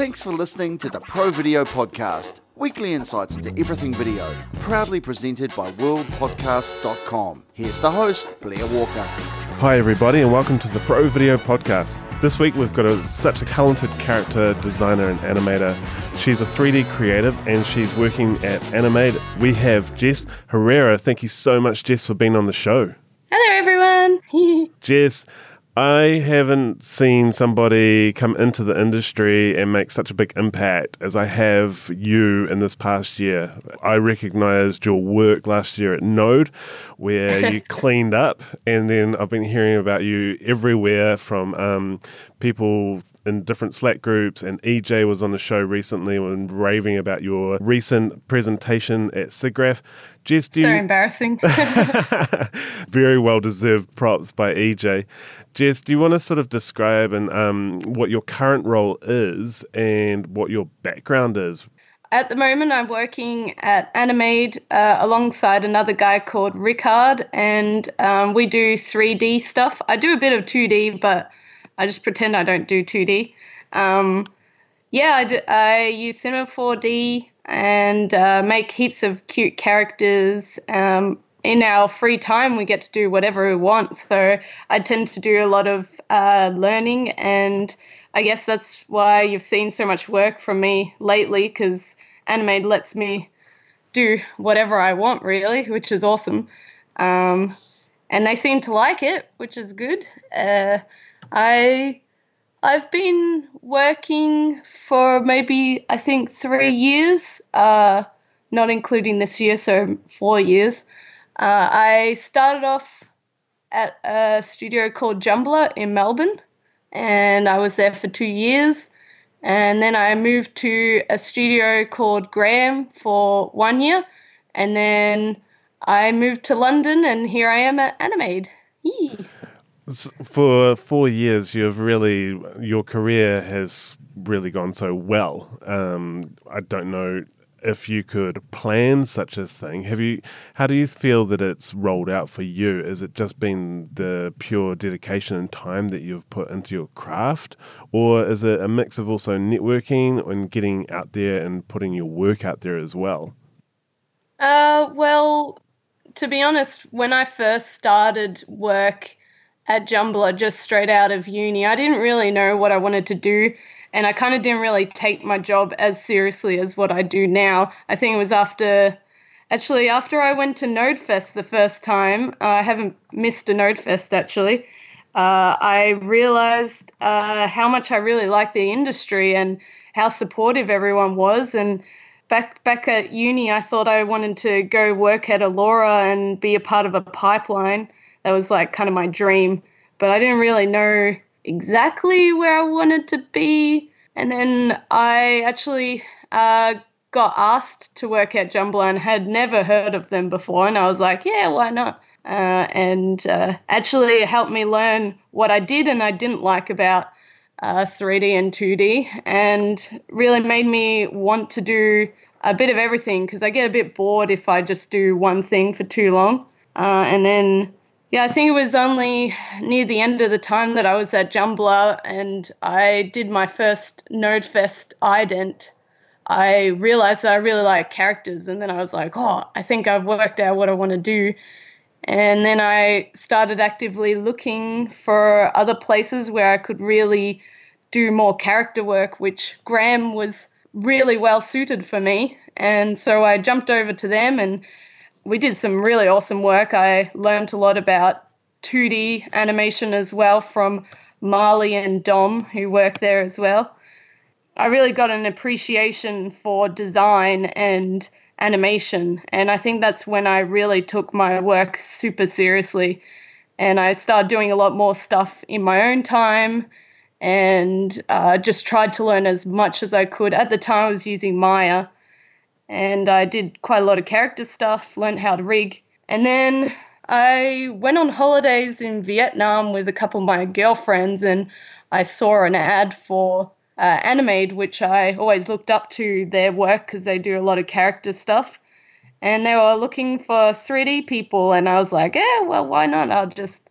Thanks for listening to the Pro Video Podcast, weekly insights into everything video, proudly presented by worldpodcast.com. Here's the host, Blair Walker. Hi, everybody, and welcome to the Pro Video Podcast. This week we've got a, such a talented character designer and animator. She's a 3D creative and she's working at Animade. We have Jess Herrera. Thank you so much, Jess, for being on the show. Hello, everyone. Jess, I haven't seen somebody come into the industry and make such a big impact as I have you in this past year. I recognized your work last year at Node, where you cleaned up, and then I've been hearing about you everywhere from um, people in different Slack groups, and EJ was on the show recently and raving about your recent presentation at SIGGRAPH. Jess, do so you... embarrassing. Very well deserved props by EJ. Jess, do you want to sort of describe and um, what your current role is and what your background is? At the moment, I'm working at Animade uh, alongside another guy called Rickard, and um, we do 3D stuff. I do a bit of 2D, but I just pretend I don't do 2D. Um, yeah, I, d- I use Cinema 4D and uh, make heaps of cute characters. Um, in our free time, we get to do whatever we want. So I tend to do a lot of uh, learning, and I guess that's why you've seen so much work from me lately because Animade lets me do whatever I want, really, which is awesome. Um, and they seem to like it, which is good. Uh, I I've been working for maybe I think three years, uh, not including this year, so four years. Uh, I started off at a studio called Jumbler in Melbourne, and I was there for two years. And then I moved to a studio called Graham for one year, and then I moved to London, and here I am at Animade. Yee for four years, you've really your career has really gone so well. Um, I don't know if you could plan such a thing. Have you? How do you feel that it's rolled out for you? Is it just been the pure dedication and time that you've put into your craft, or is it a mix of also networking and getting out there and putting your work out there as well? Uh, well, to be honest, when I first started work at Jumbler just straight out of uni. I didn't really know what I wanted to do, and I kind of didn't really take my job as seriously as what I do now. I think it was after, actually, after I went to NodeFest the first time, uh, I haven't missed a NodeFest actually. Uh, I realized uh, how much I really liked the industry and how supportive everyone was. And back back at uni, I thought I wanted to go work at Iloura and be a part of a pipeline that was like kind of my dream, but I didn't really know exactly where I wanted to be. And then I actually uh, got asked to work at Jumbler and had never heard of them before. And I was like, yeah, why not? Uh, and uh, actually helped me learn what I did and I didn't like about uh, 3D and 2D, and really made me want to do a bit of everything because I get a bit bored if I just do one thing for too long. Uh, and then yeah, I think it was only near the end of the time that I was at Jumbler and I did my first NodeFest ident. I realized that I really like characters, and then I was like, oh, I think I've worked out what I want to do. And then I started actively looking for other places where I could really do more character work, which Graham was really well suited for me. And so I jumped over to them and we did some really awesome work. I learned a lot about 2D animation as well from Marley and Dom, who work there as well. I really got an appreciation for design and animation, and I think that's when I really took my work super seriously. And I started doing a lot more stuff in my own time and uh, just tried to learn as much as I could. At the time, I was using Maya and I did quite a lot of character stuff, learned how to rig. And then I went on holidays in Vietnam with a couple of my girlfriends, and I saw an ad for uh, Animade, which I always looked up to their work because they do a lot of character stuff. And they were looking for 3D people, and I was like, yeah, well, why not? I'll just,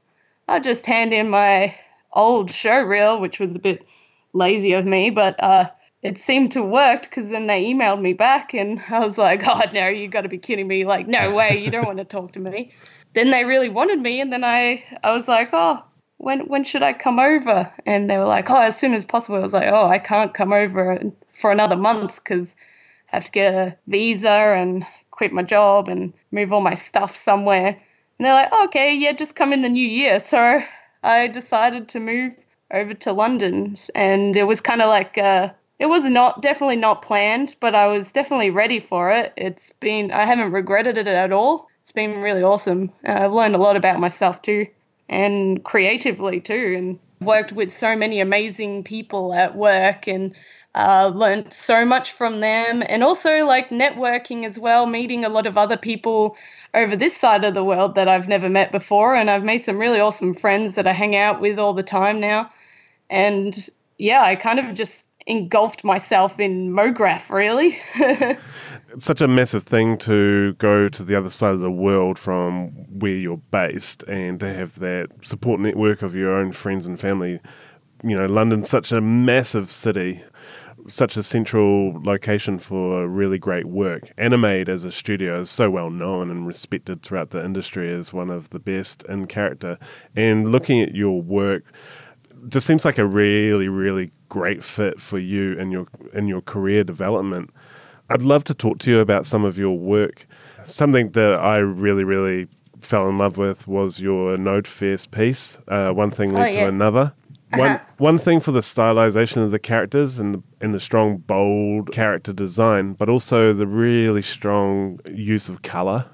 I'll just hand in my old show reel, which was a bit lazy of me, but uh, it seemed to work because then they emailed me back and I was like, oh no, you've got to be kidding me! Like, no way, you don't want to talk to me. Then they really wanted me, and then I I was like, oh, when when should I come over? And they were like, oh, as soon as possible. I was like, oh, I can't come over for another month because I have to get a visa and quit my job and move all my stuff somewhere. And they're like, oh, okay, yeah, just come in the new year. So I decided to move over to London, and it was kind of like uh, it was not definitely not planned, but I was definitely ready for it. It's been I haven't regretted it at all. It's been really awesome. Uh, I've learned a lot about myself too, and creatively too, and worked with so many amazing people at work and uh, learned so much from them and also like networking as well meeting a lot of other people over this side of the world that i've never met before and i've made some really awesome friends that i hang out with all the time now and yeah i kind of just engulfed myself in MoGraph, really. it's such a massive thing to go to the other side of the world from where you're based and to have that support network of your own friends and family. You know, London's such a massive city, such a central location for really great work. Animade as a studio is so well known and respected throughout the industry as one of the best in character. And looking at your work, just seems like a really, really great fit for you and your in your career development. I'd love to talk to you about some of your work. Something that I really, really fell in love with was your Node Nodefest piece. Uh, one thing led oh, yeah. to another. Uh-huh. One one thing for the stylization of the characters and the, and the strong, bold character design, but also the really strong use of color.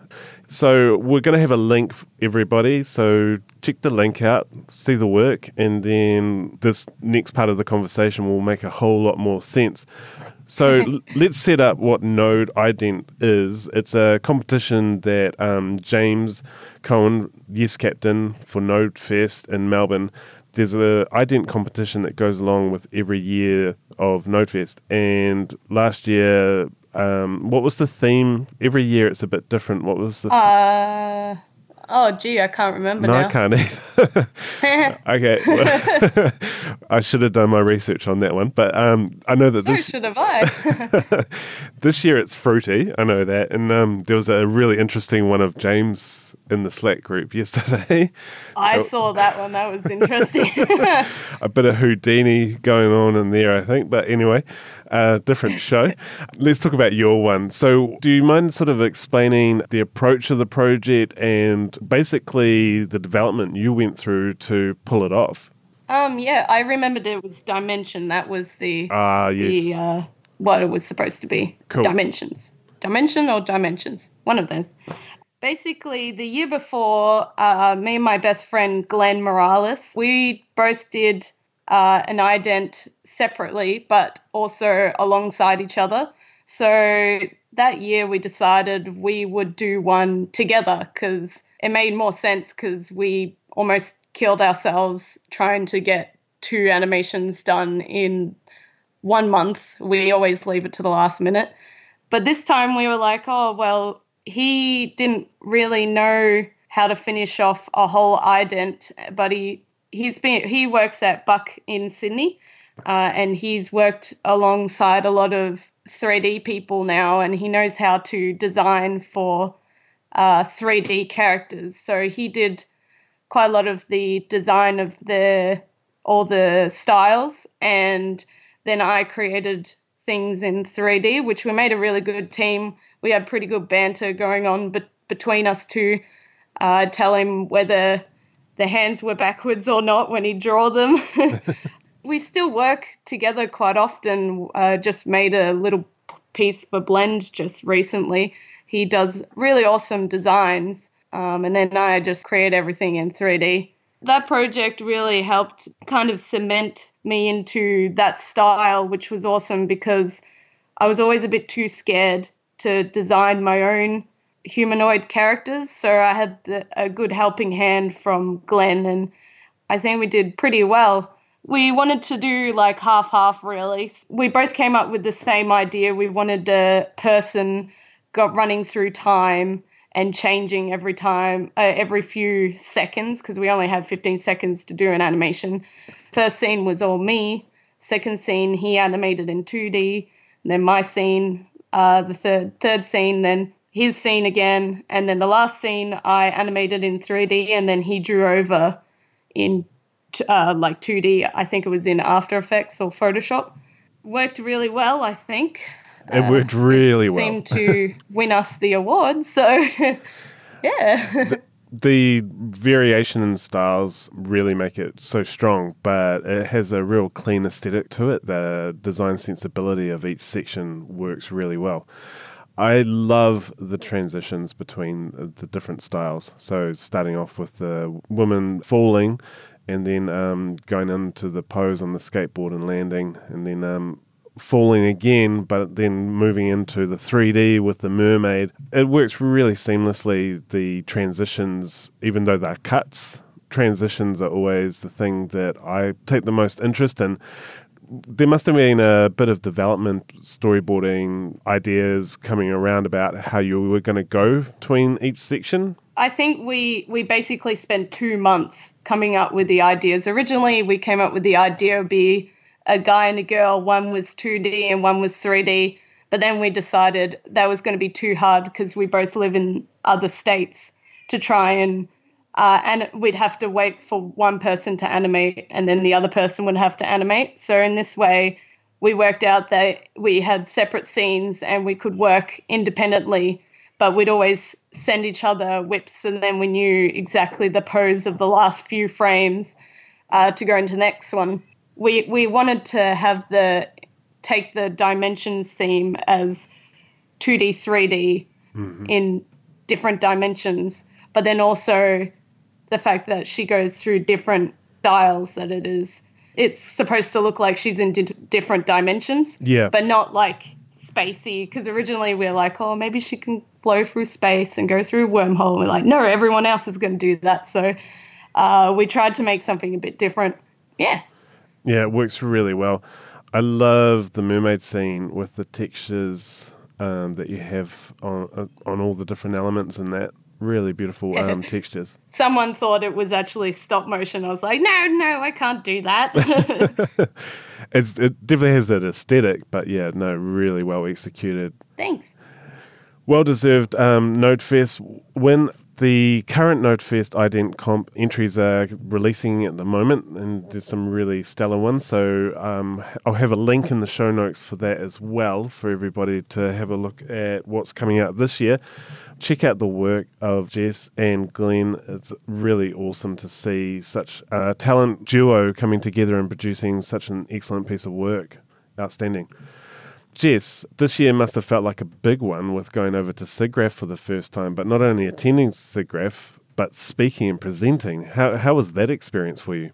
So we're going to have a link, everybody. So check the link out, see the work, and then this next part of the conversation will make a whole lot more sense. So l- let's set up what Node Ident is. It's a competition that um, James Cohen, yes captain for Node Fest in Melbourne, there's a ident competition that goes along with every year of Nodefest. And last year, um, what was the theme? Every year it's a bit different. What was the? Th- uh, oh, gee, I can't remember. No, now. I can't either. okay, well, I should have done my research on that one, but um, I know that so this should have I. this year it's fruity. I know that, and um, there was a really interesting one of James in the Slack group yesterday. I saw that one. That was interesting. a bit of Houdini going on in there, I think. But anyway, uh, different show. Let's talk about your one. So, do you mind sort of explaining the approach of the project and basically the development you went through to pull it off? Um, yeah, I remembered it was Dimension. That was the ah yes. the uh, what it was supposed to be. Cool. Dimensions, dimension or dimensions, one of those basically the year before uh, me and my best friend glenn morales we both did uh, an ident separately but also alongside each other. So that year we decided we would do one together because it made more sense because we almost killed ourselves trying to get two animations done in one month. We always leave it to the last minute. But this time we were like oh well he didn't really know how to finish off a whole ident, but he he's been he works at Buck in Sydney, uh, and he's worked alongside a lot of 3D people now, and he knows how to design for uh, 3D characters. So he did quite a lot of the design of the all the styles, and then I created things in 3D, which we made a really good team we had pretty good banter going on be- between us two. Uh, tell him whether the hands were backwards or not when he draw them. we still work together quite often. Uh, just made a little piece for Blend just recently. He does really awesome designs, um, and then I just create everything in 3D. That project really helped kind of cement me into that style, which was awesome because I was always a bit too scared to design my own humanoid characters. So I had the, a good helping hand from Glenn, and I think we did pretty well. We wanted to do like half half, really. We both came up with the same idea. We wanted a person got running through time and changing every time, uh, every few seconds, because we only had 15 seconds to do an animation. First scene was all me. second scene he animated in 2D, then my scene, uh, the third third scene, then his scene again, and then the last scene I animated in 3D, and then he drew over in uh, like 2D. I think it was in After Effects or Photoshop. Worked really well, I think. It worked really it well. Seemed to win us the award, so yeah. the variation in styles really make it so strong, but it has a real clean aesthetic to it. The design sensibility of each section works really well. I love the transitions between the different styles. So starting off with the woman falling, and then um, going into the pose on the skateboard and landing, and then um, falling again, but then moving into the 3D with the mermaid. It works really seamlessly. The transitions, even though they're cuts, transitions are always the thing that I take the most interest in. There must have been a bit of development, storyboarding ideas coming around about how you were going to go between each section. I think we we basically spent two months coming up with the ideas. Originally, we came up with the idea of be a guy and a girl. One was 2D and one was 3D. But then we decided that was going to be too hard because we both live in other states to try and uh, and we'd have to wait for one person to animate and then the other person would have to animate. So in this way, we worked out that we had separate scenes and we could work independently, but we'd always send each other WIPs and then we knew exactly the pose of the last few frames uh, to go into the next one we we wanted to have the take the dimensions theme as 2D, 3D mm-hmm. in different dimensions, but then also the fact that she goes through different styles that it is it's supposed to look like she's in di- different dimensions. Yeah. But not like spacey because originally we are like, oh, maybe she can flow through space and go through a wormhole. and We're like, no, everyone else is going to do that. So uh, we tried to make something a bit different. Yeah. Yeah, it works really well. I love the mermaid scene with the textures um, that you have on uh, on all the different elements in that really beautiful um, textures. Someone thought it was actually stop motion. I was like, no, no, I can't do that. it's, it definitely has that aesthetic, but yeah, no, really well executed. Thanks. Well deserved um, Nodefest win. The current Nodefest ident comp entries are releasing at the moment, and there's some really stellar ones. So um, I'll have a link in the show notes for that as well for everybody to have a look at what's coming out this year. Check out the work of Jess and Glenn. It's really awesome to see such a talent duo coming together and producing such an excellent piece of work. Outstanding. Jess, this year must have felt like a big one with going over to SIGGRAPH for the first time, but not only attending SIGGRAPH, but speaking and presenting. How, how was that experience for you?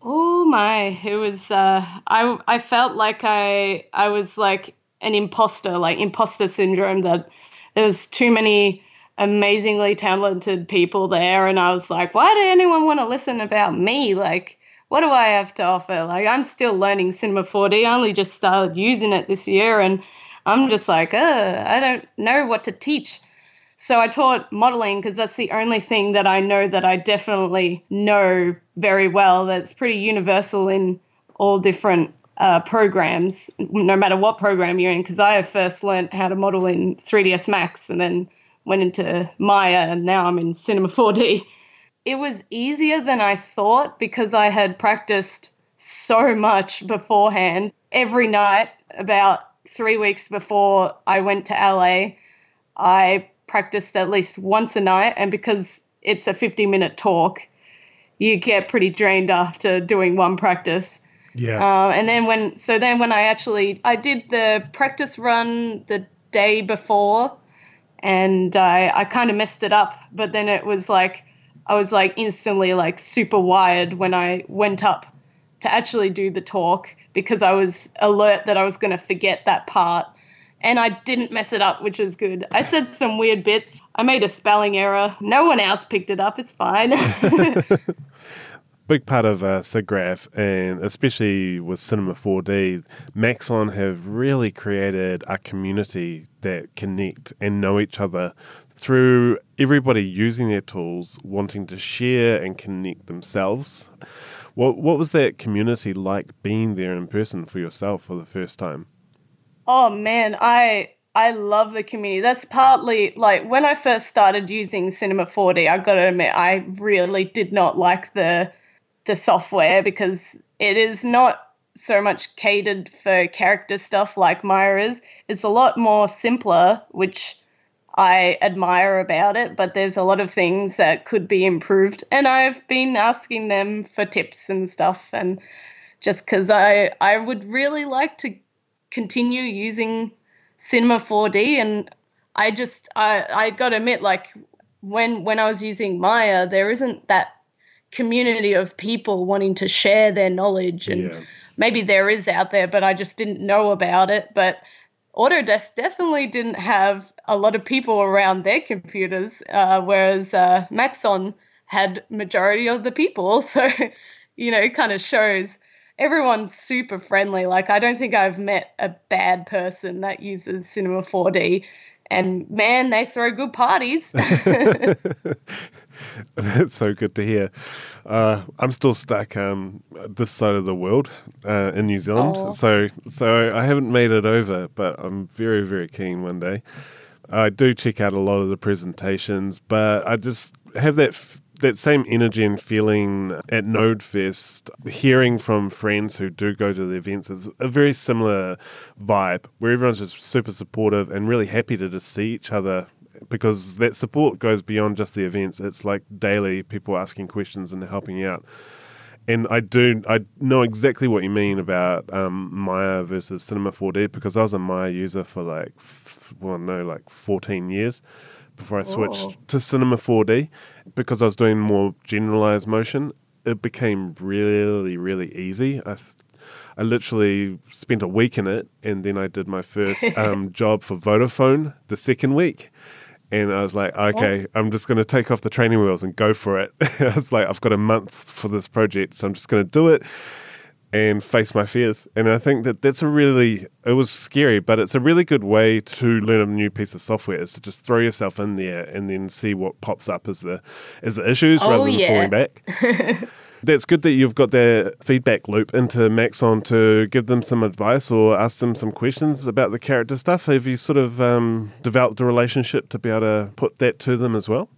Oh my, it was, uh, I, I felt like I, I was like an imposter, like imposter syndrome that there was too many amazingly talented people there. And I was like, why did anyone want to listen about me? Like, what do I have to offer? Like, I'm still learning Cinema 4D. I only just started using it this year, and I'm just like, I don't know what to teach. So I taught modeling because that's the only thing that I know that I definitely know very well. That's pretty universal in all different uh, programs, no matter what program you're in. Because I first learned how to model in 3ds Max and then went into Maya, and now I'm in Cinema 4D it was easier than I thought because I had practiced so much beforehand. Every night, about three weeks before I went to LA, I practiced at least once a night. And because it's a 50 minute talk, you get pretty drained after doing one practice. Yeah. Uh, and then when, so then when I actually, I did the practice run the day before and I, I kind of messed it up. But then it was like, I was like instantly like super wired when I went up to actually do the talk because I was alert that I was going to forget that part. And I didn't mess it up, which is good. I said some weird bits. I made a spelling error. No one else picked it up. It's fine. Big part of uh, SIGGRAPH, and especially with Cinema 4D, Maxon have really created a community that connect and know each other through everybody using their tools, wanting to share and connect themselves. What what was that community like being there in person for yourself for the first time? Oh man, I I love the community. That's partly like when I first started using Cinema 4D, I got to admit I really did not like the the software because it is not so much catered for character stuff like Maya is. It's a lot more simpler, which I admire about it, but there's a lot of things that could be improved. And I've been asking them for tips and stuff and just cuz I I would really like to continue using Cinema 4D and I just I I got to admit like when when I was using Maya there isn't that community of people wanting to share their knowledge and yeah. maybe there is out there but I just didn't know about it but Autodesk definitely didn't have a lot of people around their computers uh, whereas uh, Maxon had majority of the people so you know it kind of shows everyone's super friendly. Like I don't think I've met a bad person that uses Cinema 4D. And man, they throw good parties. That's so good to hear. Uh, I'm still stuck um, this side of the world uh, in New Zealand, oh. so so I haven't made it over, but I'm very very keen one day. I do check out a lot of the presentations, but I just have that f- that same energy and feeling at NodeFest, hearing from friends who do go to the events is a very similar vibe where everyone's just super supportive and really happy to just see each other because that support goes beyond just the events. It's like daily people asking questions and helping out. And I do, I know exactly what you mean about um, Maya versus Cinema 4D because I was a Maya user for like, well, no, like 14 years before I switched oh. to Cinema 4D because I was doing more generalized motion. It became really, really easy. I, I literally spent a week in it, and then I did my first um, job for Vodafone the second week. And I was like, okay, I'm just going to take off the training wheels and go for it. I was like, I've got a month for this project, so I'm just going to do it and face my fears. And I think that that's a really, it was scary, but it's a really good way to learn a new piece of software is to just throw yourself in there and then see what pops up as the, as the issues oh, rather than yeah. falling back. that's good that you've got that feedback loop into Maxon to give them some advice or ask them some questions about the character stuff. Have you sort of um, developed a relationship to be able to put that to them as well?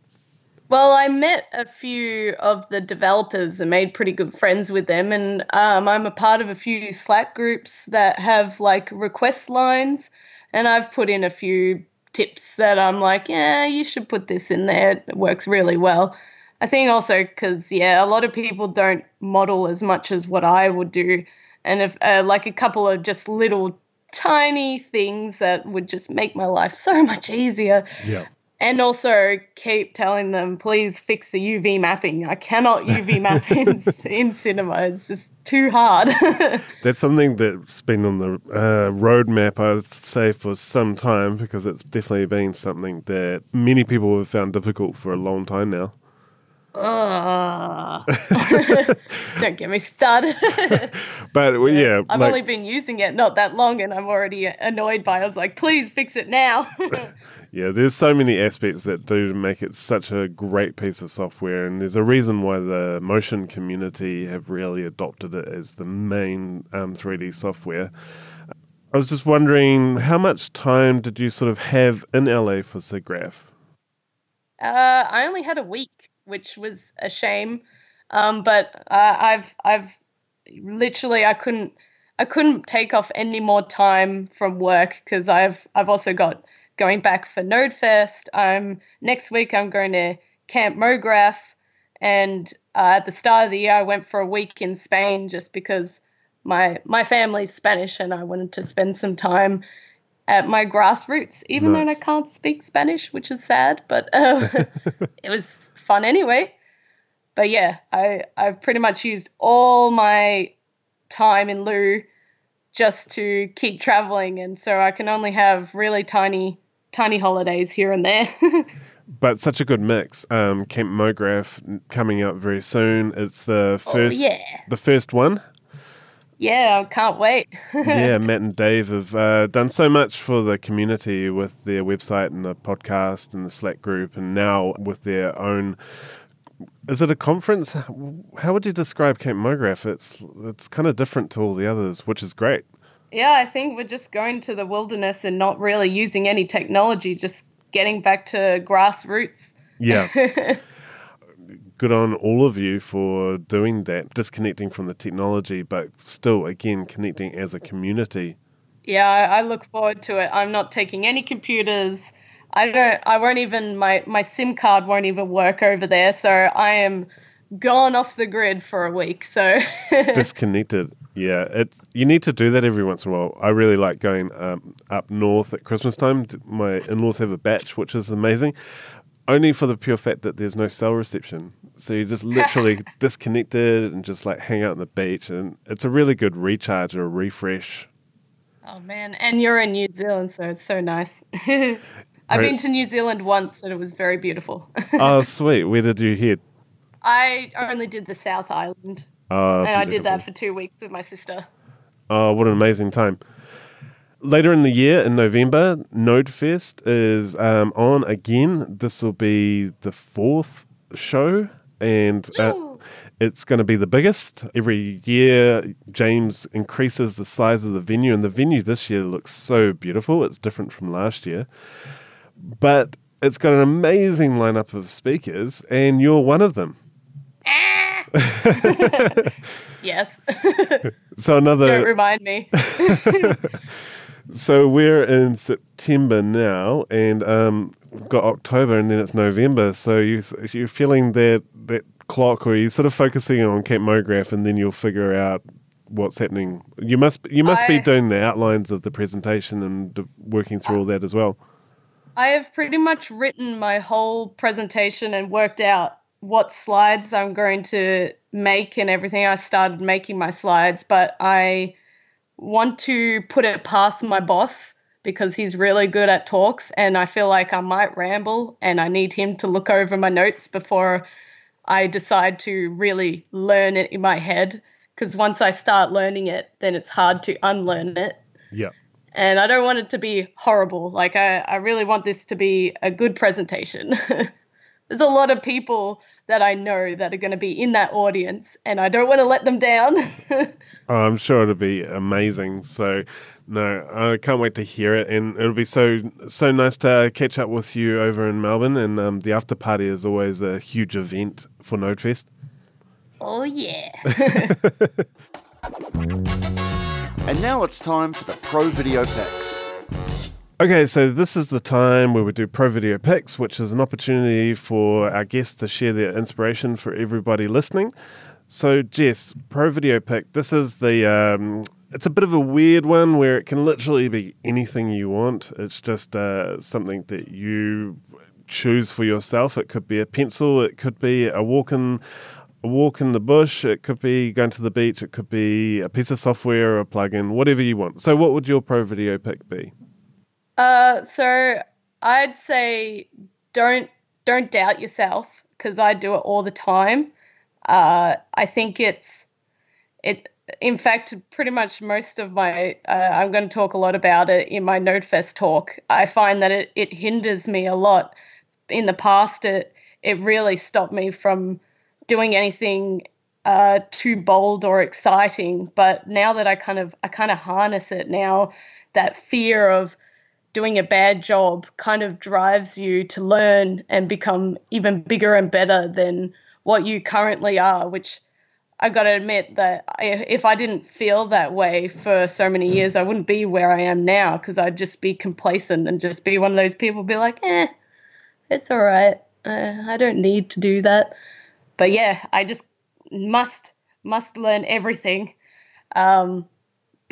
Well, I met a few of the developers and made pretty good friends with them. And um, I'm a part of a few Slack groups that have like request lines. And I've put in a few tips that I'm like, yeah, you should put this in there. It works really well. I think also because, yeah, a lot of people don't model as much as what I would do. And if uh, like a couple of just little tiny things that would just make my life so much easier. Yeah and also keep telling them please fix the UV mapping. I cannot UV map in, in cinema. It's just too hard. that's something that's been on the uh, roadmap, I'd say, for some time because it's definitely been something that many people have found difficult for a long time now. Uh, don't get me started. but well, yeah, I've like, only been using it not that long, and I'm already annoyed by. it. I was like, please fix it now. Yeah, there's so many aspects that do make it such a great piece of software, and there's a reason why the motion community have really adopted it as the main um, 3D software. I was just wondering, how much time did you sort of have in LA for SIGGRAPH? Uh, I only had a week, which was a shame. Um, but uh, I've I've literally I couldn't I couldn't take off any more time from work because I've I've also got going back for NodeFest. Um, next week I'm going to Camp MoGraph, and uh, at the start of the year I went for a week in Spain just because my my family's Spanish and I wanted to spend some time at my grassroots, even nice. though I can't speak Spanish, which is sad, but uh, it was fun anyway. But yeah, I I've pretty much used all my time in lieu just to keep traveling, and so I can only have really tiny tiny holidays here and there. but such a good mix. Um, Camp MoGraph coming up very soon. It's the oh, first, oh, yeah. the first one. Yeah, I can't wait. yeah, Matt and Dave have uh, done so much for the community with their website and the podcast and the Slack group, and now with their own is it a conference? How would you describe Camp MoGraph? It's it's kind of different to all the others, which is great. Yeah, I think we're just going to the wilderness and not really using any technology, just getting back to grassroots. Yeah. Good on all of you for doing that, disconnecting from the technology, but still, again, connecting as a community. Yeah, I, look forward to it. I'm not taking any computers. I don't. I won't even my my SIM card won't even work over there. So I am gone off the grid for a week. So disconnected. Yeah, it's you need to do that every once in a while. I really like going um, up north at Christmas time. My in-laws have a bach, which is amazing, only for the pure fact that there's no cell reception. So you're just literally disconnected and just like hang out on the beach, and it's a really good recharge or refresh. Oh man, and you're in New Zealand, so it's so nice. I've been to New Zealand once, and it was very beautiful. oh, sweet! Where did you head? I only did the South Island. Uh, and I did that for two weeks with my sister. Oh, what an amazing time. Later in the year, in November, NodeFest is um, on again. This will be the fourth show, and uh, it's going to be the biggest. Every year, James increases the size of the venue, and the venue this year looks so beautiful. It's different from last year. But it's got an amazing lineup of speakers, and you're one of them. yes. so another. Don't remind me. so we're in September now, and um, we've got October, and then it's November. So you you're feeling that that clock, or you're sort of focusing on Camp MoGraph, and then you'll figure out what's happening. You must you must I, be doing the outlines of the presentation and working through all that as well. I have pretty much written my whole presentation and worked out what slides I'm going to make and everything. I started making my slides, but I want to put it past my boss because he's really good at talks and I feel like I might ramble and I need him to look over my notes before I decide to really learn it in my head because once I start learning it then it's hard to unlearn it. Yeah. And I don't want it to be horrible. Like I I really want this to be a good presentation. There's a lot of people that I know that are going to be in that audience, and I don't want to let them down. oh, I'm sure it'll be amazing. So, no, I can't wait to hear it, and it'll be so so nice to catch up with you over in Melbourne. And um, the after party is always a huge event for NodeFest. Oh yeah. and now it's time for the Pro Video Picks. Okay, so this is the time where we do Pro Video Picks, which is an opportunity for our guests to share their inspiration for everybody listening. So, Jess, Pro Video Pick, this is the. Um, it's a bit of a weird one where it can literally be anything you want. It's just uh, something that you choose for yourself. It could be a pencil, it could be a walk in a walk in the bush, it could be going to the beach, it could be a piece of software or a plugin, whatever you want. So, what would your pro video pick be? Uh, so I'd say don't don't doubt yourself because I do it all the time. Uh, I think it's it. In fact, pretty much most of my uh, I'm going to talk a lot about it in my NodeFest talk. I find that it it hinders me a lot. In the past, it it really stopped me from doing anything uh, too bold or exciting. But now that I kind of I kind of harness it now, that fear of doing a bad job kind of drives you to learn and become even bigger and better than what you currently are, which I've got to admit that if I didn't feel that way for so many years, I wouldn't be where I am now because I'd just be complacent and just be one of those people be like, eh, it's all right. Uh, I don't need to do that. But yeah, I just must must learn everything. Um,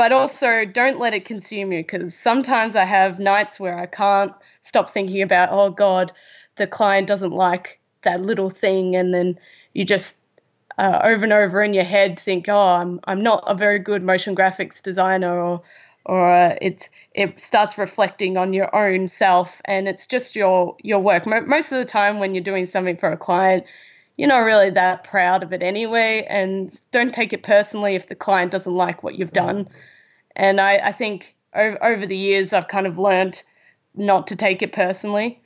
but also don't let it consume you because sometimes I have nights where I can't stop thinking about, oh God, the client doesn't like that little thing, and then you just uh, over and over in your head think, oh, I'm I'm not a very good motion graphics designer, or or uh, it's it starts reflecting on your own self, and it's just your your work. Most of the time, when you're doing something for a client, you're not really that proud of it anyway, and don't take it personally if the client doesn't like what you've done. And I, I think over, over the years, I've kind of learned not to take it personally,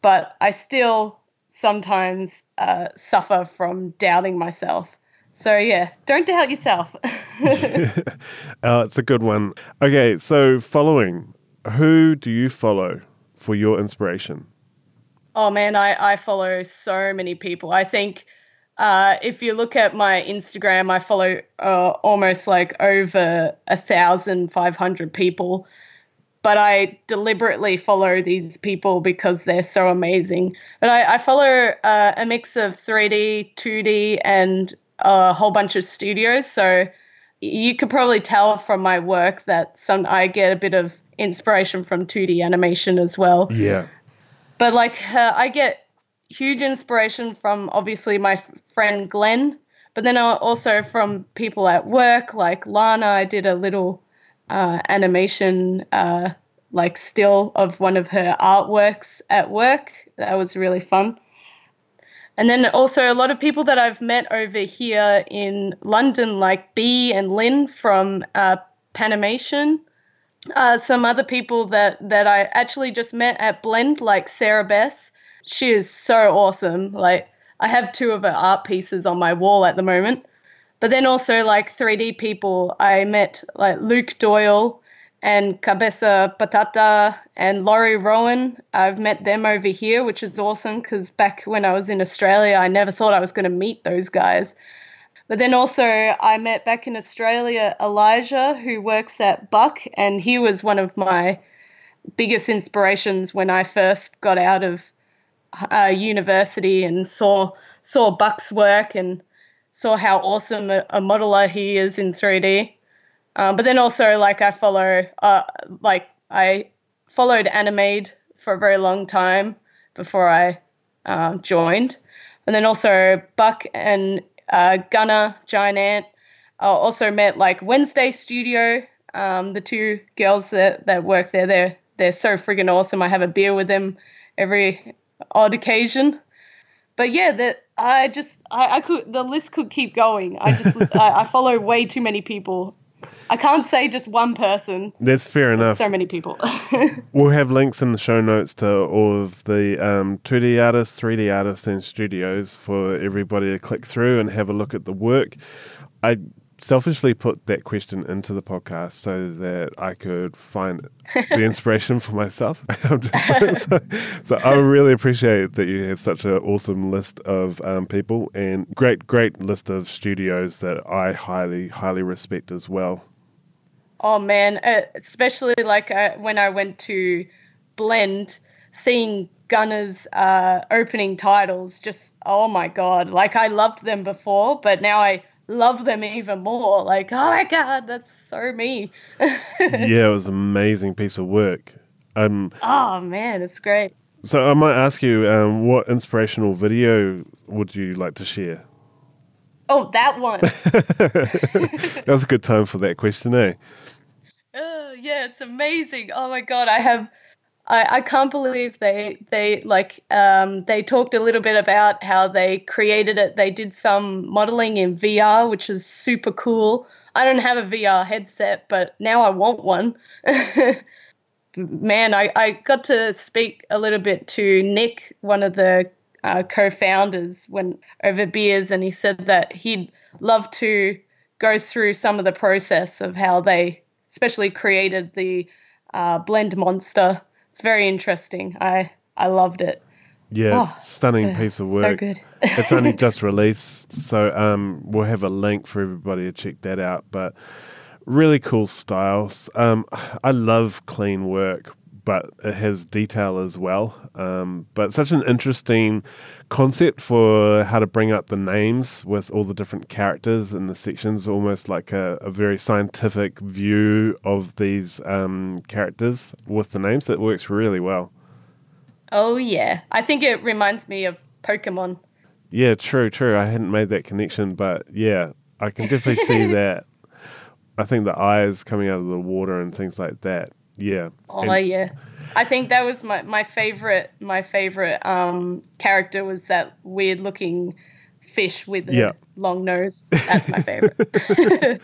but I still sometimes uh, suffer from doubting myself. So yeah, don't doubt yourself. uh, it's a good one. Okay, so following, who do you follow for your inspiration? Oh man, I, I follow so many people. I think uh, if you look at my Instagram, I follow uh, almost like over a thousand five hundred people. But I deliberately follow these people because they're so amazing. But I, I follow uh, a mix of 3D, 2D, and a whole bunch of studios. So you could probably tell from my work that some I get a bit of inspiration from 2D animation as well. Yeah. But like uh, I get huge inspiration from obviously my friend Glenn, but then also from people at work like Lana. I did a little uh, animation, uh, like still of one of her artworks at work. That was really fun. And then also a lot of people that I've met over here in London, like B and Lynn from uh, Panimation. Uh, some other people that, that I actually just met at Blend, like Sarah Beth. She is so awesome. Like I have two of her art pieces on my wall at the moment. But then also like 3D people, I met like Luke Doyle and Cabeza Patata and Laurie Rowan. I've met them over here, which is awesome because back when I was in Australia, I never thought I was going to meet those guys. But then also, I met back in Australia Elijah, who works at Buck, and he was one of my biggest inspirations when I first got out of uh, university and saw saw Buck's work and saw how awesome a, a modeler he is in 3D. Um, but then also, like, I follow, uh, like, I followed Animade for a very long time before I uh, joined. And then also Buck and uh, Gunner, Giant Ant. I also met like Wednesday Studio, um, the two girls that, that work there. They're they're so friggin' awesome. I have a beer with them every odd occasion. But yeah, that I just I, I could the list could keep going. I just I, I follow way too many people I can't say just one person. That's fair enough. So many people. we'll have links in the show notes to all of the um, 2D artists, 3D artists, and studios for everybody to click through and have a look at the work. I selfishly put that question into the podcast so that I could find the inspiration for myself. so, so, I really appreciate that you have such an awesome list of um, people and great, great list of studios that I highly, highly respect as well. Oh man, uh, especially like uh, when I went to Blend, seeing Gunner's uh, opening titles, just oh my god! Like I loved them before, but now I love them even more. Like oh my god, that's so me. yeah, it was an amazing piece of work. Um, oh man, it's great. So I might ask you, um, what inspirational video would you like to share? Oh, that one. that was a good time for that question, eh? yeah, it's amazing. Oh my god, I have I, I can't believe they they like um, they talked a little bit about how they created it. They did some modeling in VR, which is super cool. I don't have a VR headset, but now I want one. Man, I, I got to speak a little bit to Nick, one of the uh, co-founders, when over beers, and he said that he'd love to go through some of the process of how they especially created the uh, blend monster. It's very interesting. I I loved it. Yeah, oh, stunning so, piece of work. So good. it's only just released, so um, we'll have a link for everybody to check that out. But really cool styles. Um, I love clean work, but it has detail as well. Um, but such an interesting concept for how to bring up the names with all the different characters in the sections, almost like a, a very scientific view of these um, characters with the names. That works really well. Oh, yeah. I think it reminds me of Pokemon. Yeah, true, true. I hadn't made that connection, but yeah, I can definitely see that. I think the eyes coming out of the water and things like that yeah. Oh and, yeah. I think that was my, my favorite my favorite um, character was that weird looking fish with a yeah. long nose. That's my favorite.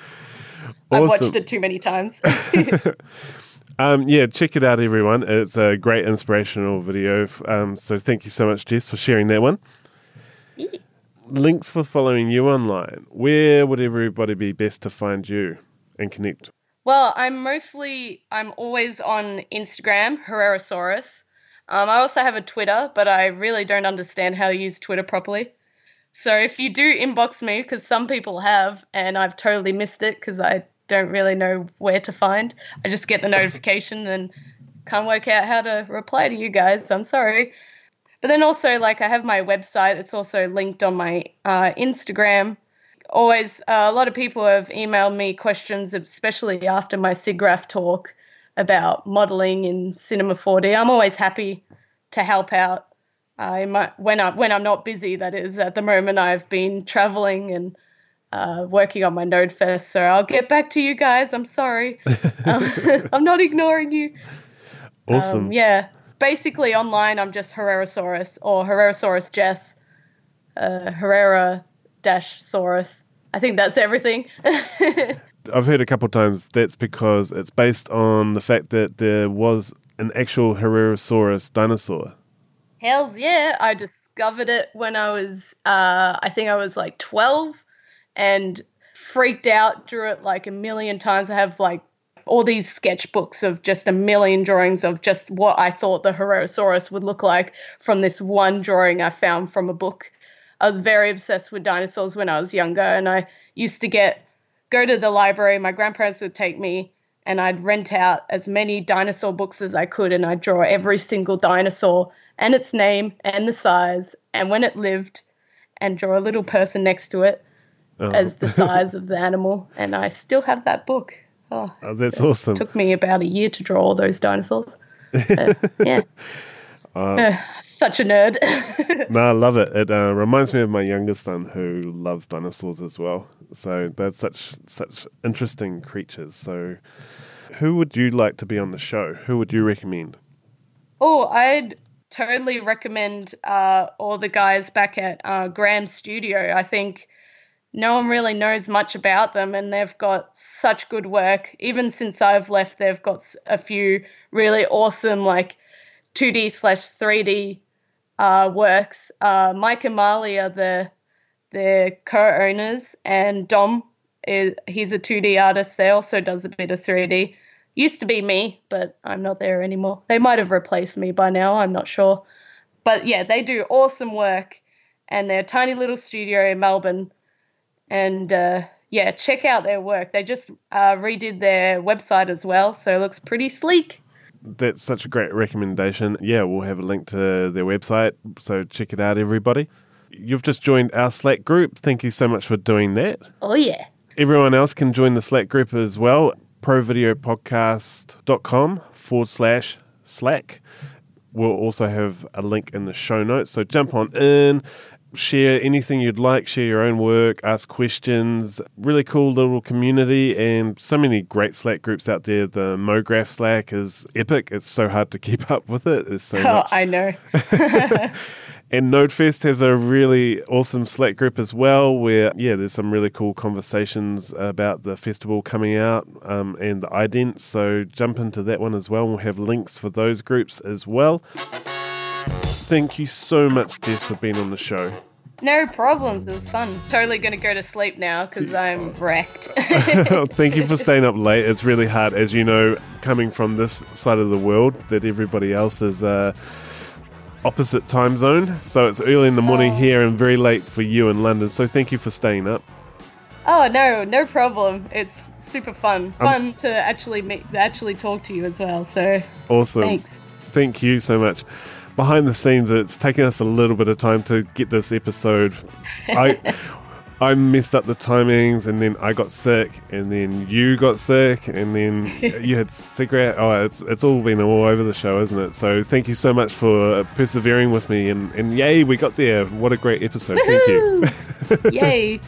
I've watched it too many times. Um, yeah, check it out, everyone. It's a great inspirational video. Um, so thank you so much, Jess, for sharing that one. Links for following you online. Where would everybody be best to find you and connect? Well, I'm mostly, I'm always on Instagram, Herrerasaurus. Um, I also have a Twitter, but I really don't understand how to use Twitter properly. So if you do inbox me, because some people have, and I've totally missed it because I don't really know where to find, I just get the notification and can't work out how to reply to you guys. So I'm sorry. But then also, like, I have my website. It's also linked on my uh, Instagram. Always, uh, a lot of people have emailed me questions, especially after my SIGGRAPH talk about modeling in Cinema 4D. I'm always happy to help out. Uh, my, when I when I'm not busy, that is. At the moment, I've been traveling and uh, working on my NodeFest, so I'll get back to you guys. I'm sorry. um, I'm not ignoring you. Awesome. Um, yeah. Basically, online, I'm just Herrerasaurus or Herrerasaurus Jess, uh, Herrera dash Saurus. I think that's everything. I've heard a couple times that's because it's based on the fact that there was an actual Herrerasaurus dinosaur. Hells yeah! I discovered it when I was, uh, I think I was like 12 and freaked out, drew it like a million times. I have like all these sketchbooks of just a million drawings of just what I thought the Herrerasaurus would look like from this one drawing I found from a book. I was very obsessed with dinosaurs when I was younger, and I used to get go to the library. My grandparents would take me, and I'd rent out as many dinosaur books as I could, and I'd draw every single dinosaur and its name and the size and when it lived, and draw a little person next to it Oh. as the size of the animal. And I still have that book. Oh, Oh, that's awesome. took me about a year to draw all those dinosaurs. Uh, yeah. Uh, such a nerd. No, I love it. It uh, reminds me of my youngest son who loves dinosaurs as well. So they're such such interesting creatures. So, who would you like to be on the show? Who would you recommend? oh, I'd totally recommend uh, all the guys back at uh, Graham Studio. I think no one really knows much about them, and they've got such good work. Even since I've left, they've got a few really awesome, like 2D slash 3D uh, works. Uh, Mike and Marley are the the co-owners, and Dom is he's a 2D artist. They also does a bit of 3D. Used to be me, but I'm not there anymore. They might have replaced me by now. I'm not sure, but yeah, they do awesome work, and they're a tiny little studio in Melbourne. And uh, yeah, check out their work. They just uh, redid their website as well, so it looks pretty sleek. That's such a great recommendation. Yeah, we'll have a link to their website. So check it out, everybody. You've just joined our Slack group. Thank you so much for doing that. Oh yeah. Everyone else can join the Slack group as well. provideopodcast.com forward slash Slack. We'll also have a link in the show notes. So jump on in, share anything you'd like, share your own work, ask questions. Really cool little community and so many great Slack groups out there. The MoGraph Slack is epic. It's so hard to keep up with it. It's so Oh, much. I know. And NodeFest has a really awesome Slack group as well, where yeah, there's some really cool conversations about the festival coming out um, and the idents. So jump into that one as well. We'll have links for those groups as well. Thank you so much, Jess, for being on the show. No problems. It was fun. Totally going to go to sleep now because I'm wrecked. Thank you for staying up late. It's really hard, as you know, coming from this side of the world, that everybody else is uh, opposite time zone. So it's early in the morning Oh. here and very late for you in London. So thank you for staying up. oh no, no problem. It's super fun. I'm s- Fun to actually meet, actually talk to you as well. So Awesome. thanks. Thank you so much. Behind the scenes, it's taken us a little bit of time to get this episode. I I messed up the timings, and then I got sick, and then you got sick, and then you had SIGGRAPH. Oh, it's it's all been all over the show, isn't it? So thank you so much for persevering with me, and and yay, we got there. What a great episode! Thank you. Yay.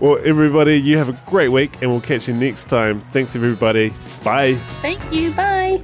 Well, everybody, you have a great week, and we'll catch you next time. Thanks, everybody. Bye. Thank you. Bye.